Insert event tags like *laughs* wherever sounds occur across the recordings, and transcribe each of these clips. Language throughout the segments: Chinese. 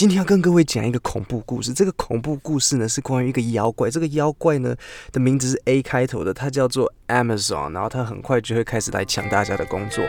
今天要跟各位讲一个恐怖故事。这个恐怖故事呢，是关于一个妖怪。这个妖怪呢的名字是 A 开头的，它叫做 Amazon。然后它很快就会开始来抢大家的工作。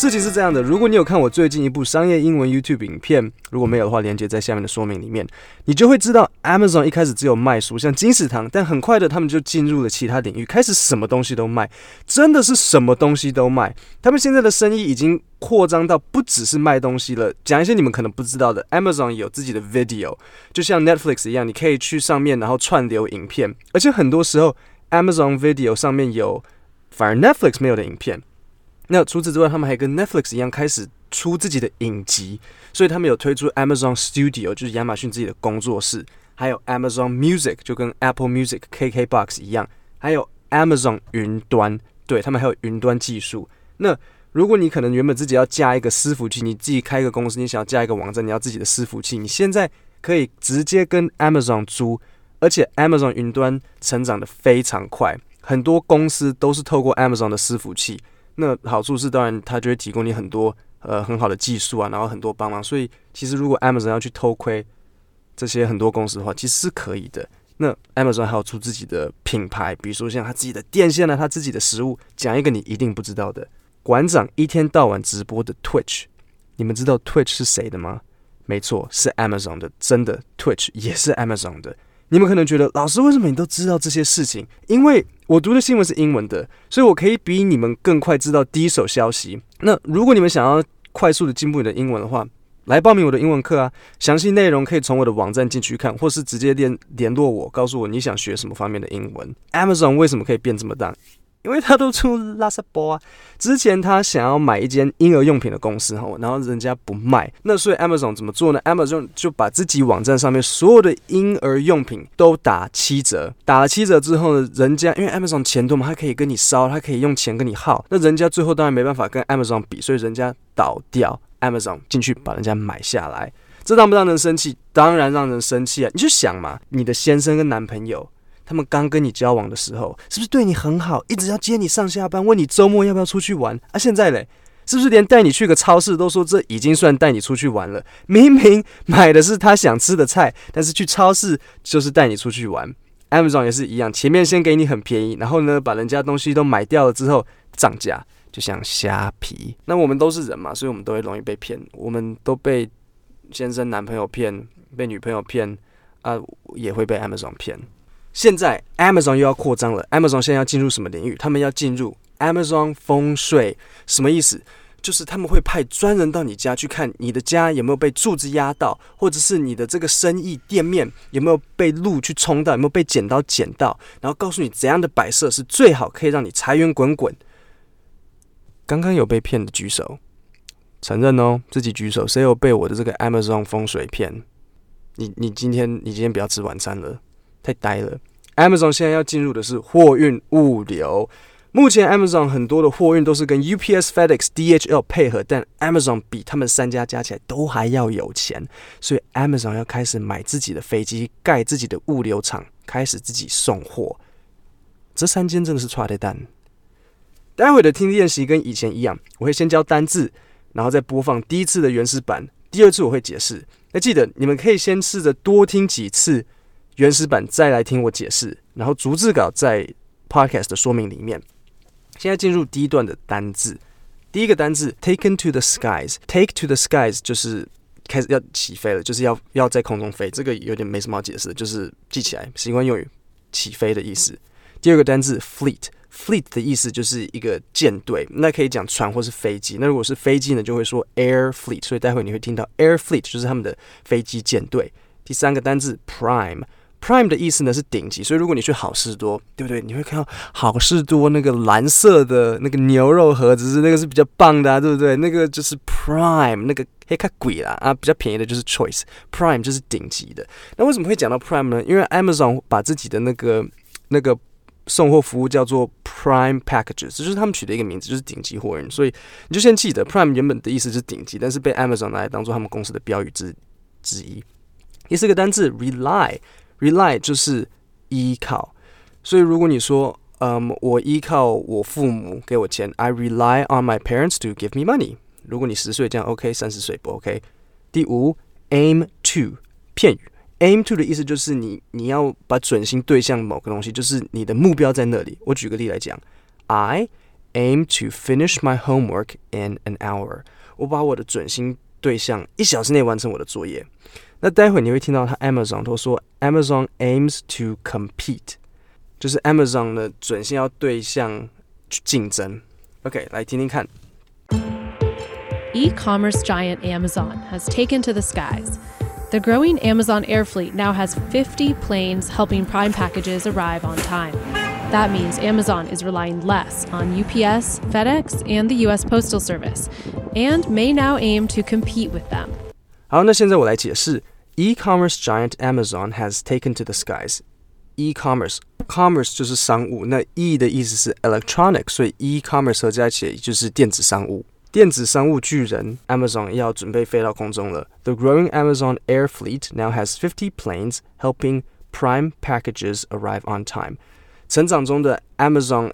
事情是这样的，如果你有看我最近一部商业英文 YouTube 影片，如果没有的话，连接在下面的说明里面，你就会知道 Amazon 一开始只有卖书，像金石堂，但很快的他们就进入了其他领域，开始什么东西都卖，真的是什么东西都卖。他们现在的生意已经扩张到不只是卖东西了。讲一些你们可能不知道的，Amazon 有自己的 Video，就像 Netflix 一样，你可以去上面然后串流影片，而且很多时候 Amazon Video 上面有反而 Netflix 没有的影片。那除此之外，他们还跟 Netflix 一样开始出自己的影集，所以他们有推出 Amazon Studio，就是亚马逊自己的工作室，还有 Amazon Music，就跟 Apple Music、KKBox 一样，还有 Amazon 云端，对，他们还有云端技术。那如果你可能原本自己要架一个伺服器，你自己开一个公司，你想要架一个网站，你要自己的伺服器，你现在可以直接跟 Amazon 租，而且 Amazon 云端成长得非常快，很多公司都是透过 Amazon 的伺服器。那好处是，当然它就会提供你很多呃很好的技术啊，然后很多帮忙。所以其实如果 Amazon 要去偷窥这些很多公司的话，其实是可以的。那 Amazon 还有出自己的品牌，比如说像他自己的电线啊，他自己的食物。讲一个你一定不知道的，馆长一天到晚直播的 Twitch，你们知道 Twitch 是谁的吗？没错，是 Amazon 的，真的 Twitch 也是 Amazon 的。你们可能觉得，老师为什么你都知道这些事情？因为我读的新闻是英文的，所以我可以比你们更快知道第一手消息。那如果你们想要快速的进步你的英文的话，来报名我的英文课啊！详细内容可以从我的网站进去看，或是直接联联络我，告诉我你想学什么方面的英文。Amazon 为什么可以变这么大？因为他都出垃圾包啊！之前他想要买一间婴儿用品的公司哈，然后人家不卖，那所以 Amazon 怎么做呢？Amazon 就把自己网站上面所有的婴儿用品都打七折，打了七折之后呢，人家因为 Amazon 钱多嘛，他可以跟你烧，他可以用钱跟你耗，那人家最后当然没办法跟 Amazon 比，所以人家倒掉，Amazon 进去把人家买下来，这让不让人生气？当然让人生气啊！你就想嘛，你的先生跟男朋友。他们刚跟你交往的时候，是不是对你很好，一直要接你上下班，问你周末要不要出去玩啊？现在嘞，是不是连带你去个超市都说这已经算带你出去玩了？*laughs* 明明买的是他想吃的菜，但是去超市就是带你出去玩。Amazon 也是一样，前面先给你很便宜，然后呢，把人家东西都买掉了之后涨价，就像虾皮。那我们都是人嘛，所以我们都会容易被骗，我们都被先生、男朋友骗，被女朋友骗啊，也会被 Amazon 骗。现在 Amazon 又要扩张了。Amazon 现在要进入什么领域？他们要进入 Amazon 风水，什么意思？就是他们会派专人到你家去看你的家有没有被柱子压到，或者是你的这个生意店面有没有被路去冲到，有没有被剪刀剪到，然后告诉你怎样的摆设是最好，可以让你财源滚滚。刚刚有被骗的举手，承认哦，自己举手。谁有被我的这个 Amazon 风水骗？你你今天你今天不要吃晚餐了。太呆了！Amazon 现在要进入的是货运物流。目前 Amazon 很多的货运都是跟 UPS、FedEx、DHL 配合，但 Amazon 比他们三家加起来都还要有钱，所以 Amazon 要开始买自己的飞机，盖自己的物流厂，开始自己送货。这三间真的是剉咧等。待会的听力练习跟以前一样，我会先教单字，然后再播放第一次的原始版，第二次我会解释。那记得你们可以先试着多听几次。原始版再来听我解释，然后逐字稿在 podcast 的说明里面。现在进入第一段的单字，第一个单字 taken to the skies，take to the skies 就是开始要起飞了，就是要要在空中飞。这个有点没什么好解释的，就是记起来习惯用语，起飞的意思。第二个单字 fleet，fleet 的意思就是一个舰队，那可以讲船或是飞机。那如果是飞机呢，就会说 air fleet，所以待会你会听到 air fleet 就是他们的飞机舰队。第三个单字 prime。Prime 的意思呢是顶级，所以如果你去好事多，对不对？你会看到好事多那个蓝色的那个牛肉盒子，是那个是比较棒的啊，对不对？那个就是 Prime，那个黑卡贵啦啊，比较便宜的就是 Choice。Prime 就是顶级的。那为什么会讲到 Prime 呢？因为 Amazon 把自己的那个那个送货服务叫做 Prime Packages，这就是他们取的一个名字，就是顶级货运。所以你就先记得 Prime 原本的意思是顶级，但是被 Amazon 拿来当做他们公司的标语之之一。第四个单字 Rely。Rely 就是依靠，所以如果你说，嗯，我依靠我父母给我钱，I rely on my parents to give me money。如果你十岁这样 OK，三十岁不 OK。第五，aim to 片语，aim to 的意思就是你你要把准心对向某个东西，就是你的目标在那里。我举个例来讲，I aim to finish my homework in an hour。我把我的准心对象一小时内完成我的作业。那待会你会听到他 Amazon 都说 Amazon aims to compete，就是 Amazon 的准心要对象去竞争。OK，来听听看。E-commerce giant Amazon has taken to the skies. The growing Amazon air fleet now has 50 planes helping Prime packages arrive on time. That means Amazon is relying less on UPS, FedEx, and the US Postal Service, and may now aim to compete with them. 好，那现在我来解释。 E-commerce giant Amazon has taken to the skies. E-commerce commerce 就是商务，那 E 的意思是 electronic，所以 e-commerce 合在一起就是电子商务。电子商务巨人 Amazon 要准备飞到空中了。The growing Amazon air fleet now has 50 planes helping Prime packages arrive on time. 成长中的 Amazon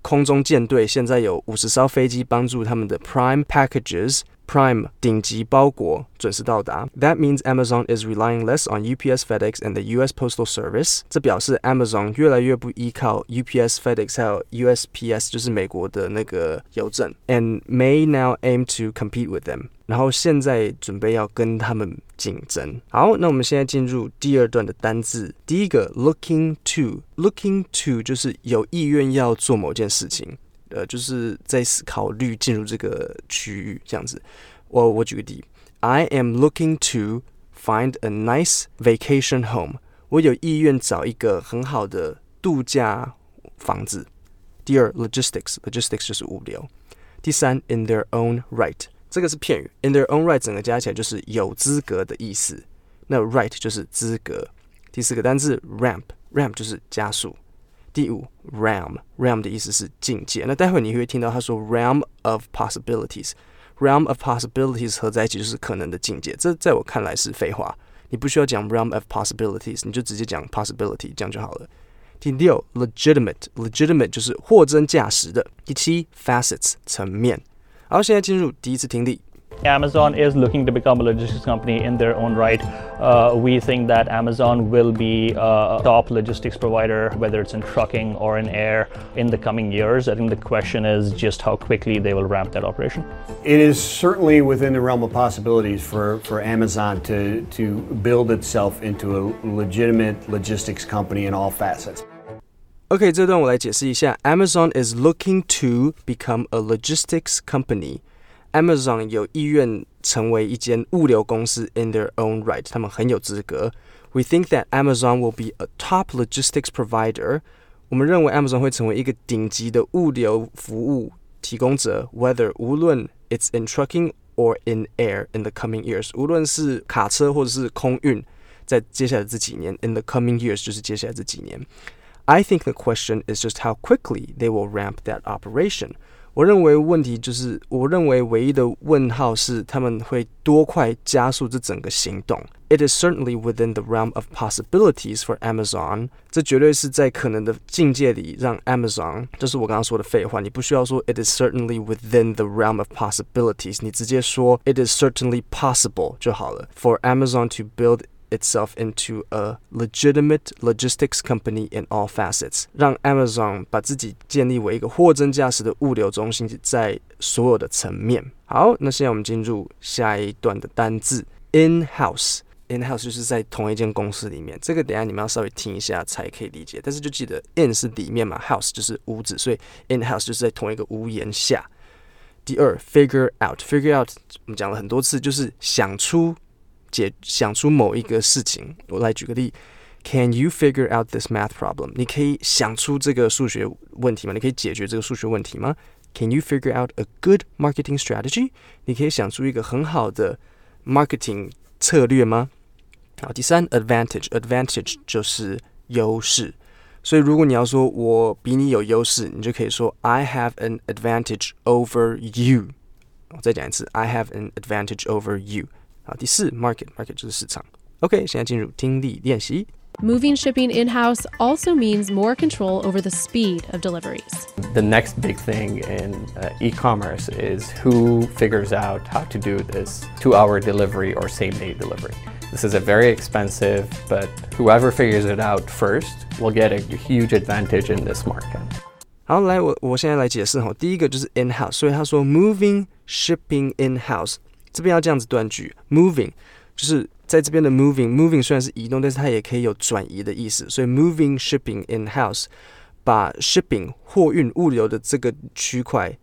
空中舰队现在有五十艘飞机帮助他们的 Prime packages Prime 顶级包裹准时到达。That means Amazon is relying less on UPS, FedEx, and the U.S. Postal Service。这表示 Amazon 越来越不依靠 UPS、FedEx 还有 USPS，就是美国的那个邮政，and may now aim to compete with them。然后现在准备要跟他们竞争。好，那我们现在进入第二段的单字。第一个 looking to，looking to 就是有意愿要做某件事情。 呃，就是在思考虑进入这个区域这样子。我我举个例，I am looking to find a nice vacation home。我有意愿找一个很好的度假房子。第二，logistics，logistics 就是物流。第三，in their own right，这个是片语，in their own right 整个加起来就是有资格的意思。那 right 就是资格。第四个单字，ramp，ramp 就是加速。第五，realm，realm 的意思是境界。那待会你会听到他说 realm of possibilities，realm of possibilities 合在一起就是可能的境界。这在我看来是废话，你不需要讲 realm of possibilities，你就直接讲 possibility，这样就好了。第六，legitimate，legitimate 就是货真价实的。第七，facets 层面。好，现在进入第一次听力。Amazon is looking to become a logistics company in their own right. Uh, we think that Amazon will be a top logistics provider, whether it's in trucking or in air, in the coming years. I think the question is just how quickly they will ramp that operation. It is certainly within the realm of possibilities for, for Amazon to, to build itself into a legitimate logistics company in all facets. OK，这段我来解释一下。Amazon is looking to become a logistics company. Amazon 有意愿成为一间物流公司 in their own right，他们很有资格。We think that Amazon will be a top logistics provider。我们认为 Amazon 会成为一个顶级的物流服务提供者，whether 无论 it's in trucking or in air in the coming years，无论是卡车或者是空运，在接下来这几年，in the coming years 就是接下来这几年。I think the question is just how quickly they will ramp that operation。 我认为问题就是，我认为唯一的问号是他们会多快加速这整个行动。It is certainly within the realm of possibilities for Amazon。这绝对是在可能的境界里让 Amazon，这是我刚刚说的废话。你不需要说 It is certainly within the realm of possibilities，你直接说 It is certainly possible 就好了。For Amazon to build itself into a legitimate logistics company in all facets，让 Amazon 把自己建立为一个货真价实的物流中心，在所有的层面。好，那现在我们进入下一段的单字，in-house。in-house 就是在同一间公司里面，这个等下你们要稍微听一下才可以理解。但是就记得 in 是里面嘛，house 就是屋子，所以 in-house 就是在同一个屋檐下。第二，figure out，figure out 我们讲了很多次，就是想出。解想出某一个事情，我来举个例，Can you figure out this math problem？你可以想出这个数学问题吗？你可以解决这个数学问题吗？Can you figure out a good marketing strategy？你可以想出一个很好的 marketing 策略吗？好，第三，advantage，advantage 就是优势，所以如果你要说我比你有优势，你就可以说 I have an advantage over you。我再讲一次，I have an advantage over you。 好，第四，market，market 就是市场。OK，现在进入听力练习。 Moving shipping in house also means more control over the speed of deliveries. The next big thing in uh, e commerce is who figures out how to do this two hour delivery or same day delivery. This is a very expensive, but whoever figures it out first will get a huge advantage in this market. 好，来我我现在来解释哈。第一个就是 in house，所以他说 moving shipping in house， 这边要这样子断句，moving 就是。在这边的 moving，moving 虽然是移动，但是它也可以有转移的意思。所以 moving shipping in house，把 shipping 货运物流的这个区块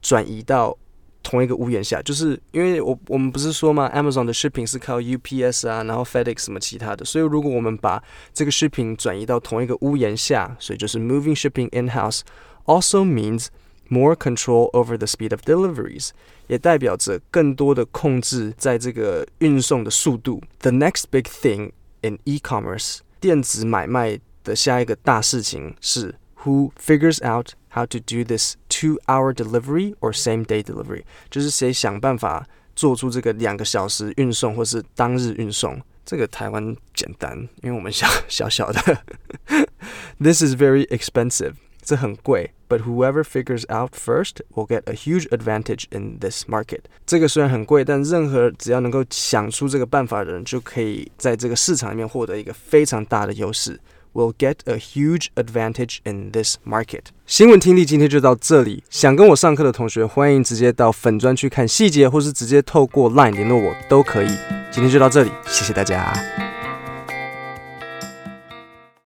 转移到同一个屋檐下，就是因为我我们不是说吗？Amazon 的 shipping 是靠 UPS 啊，然后 FedEx 什么其他的。所以如果我们把这个 shipping 转移到同一个屋檐下，所以就是 moving shipping in house，also means more control over the speed of deliveries。也代表着更多的控制在这个运送的速度。The next big thing in e-commerce，电子买卖的下一个大事情是 Who figures out how to do this two-hour delivery or same-day delivery？就是谁想办法做出这个两个小时运送或是当日运送。这个台湾简单，因为我们小小小的。 This *laughs* is very expensive。 这很贵，but whoever figures out first will get a huge advantage in this market。这个虽然很贵，但任何只要能够想出这个办法的人，就可以在这个市场里面获得一个非常大的优势。Will get a huge advantage in this market。新闻听力今天就到这里，想跟我上课的同学，欢迎直接到粉专去看细节，或是直接透过 LINE 联络我都可以。今天就到这里，谢谢大家。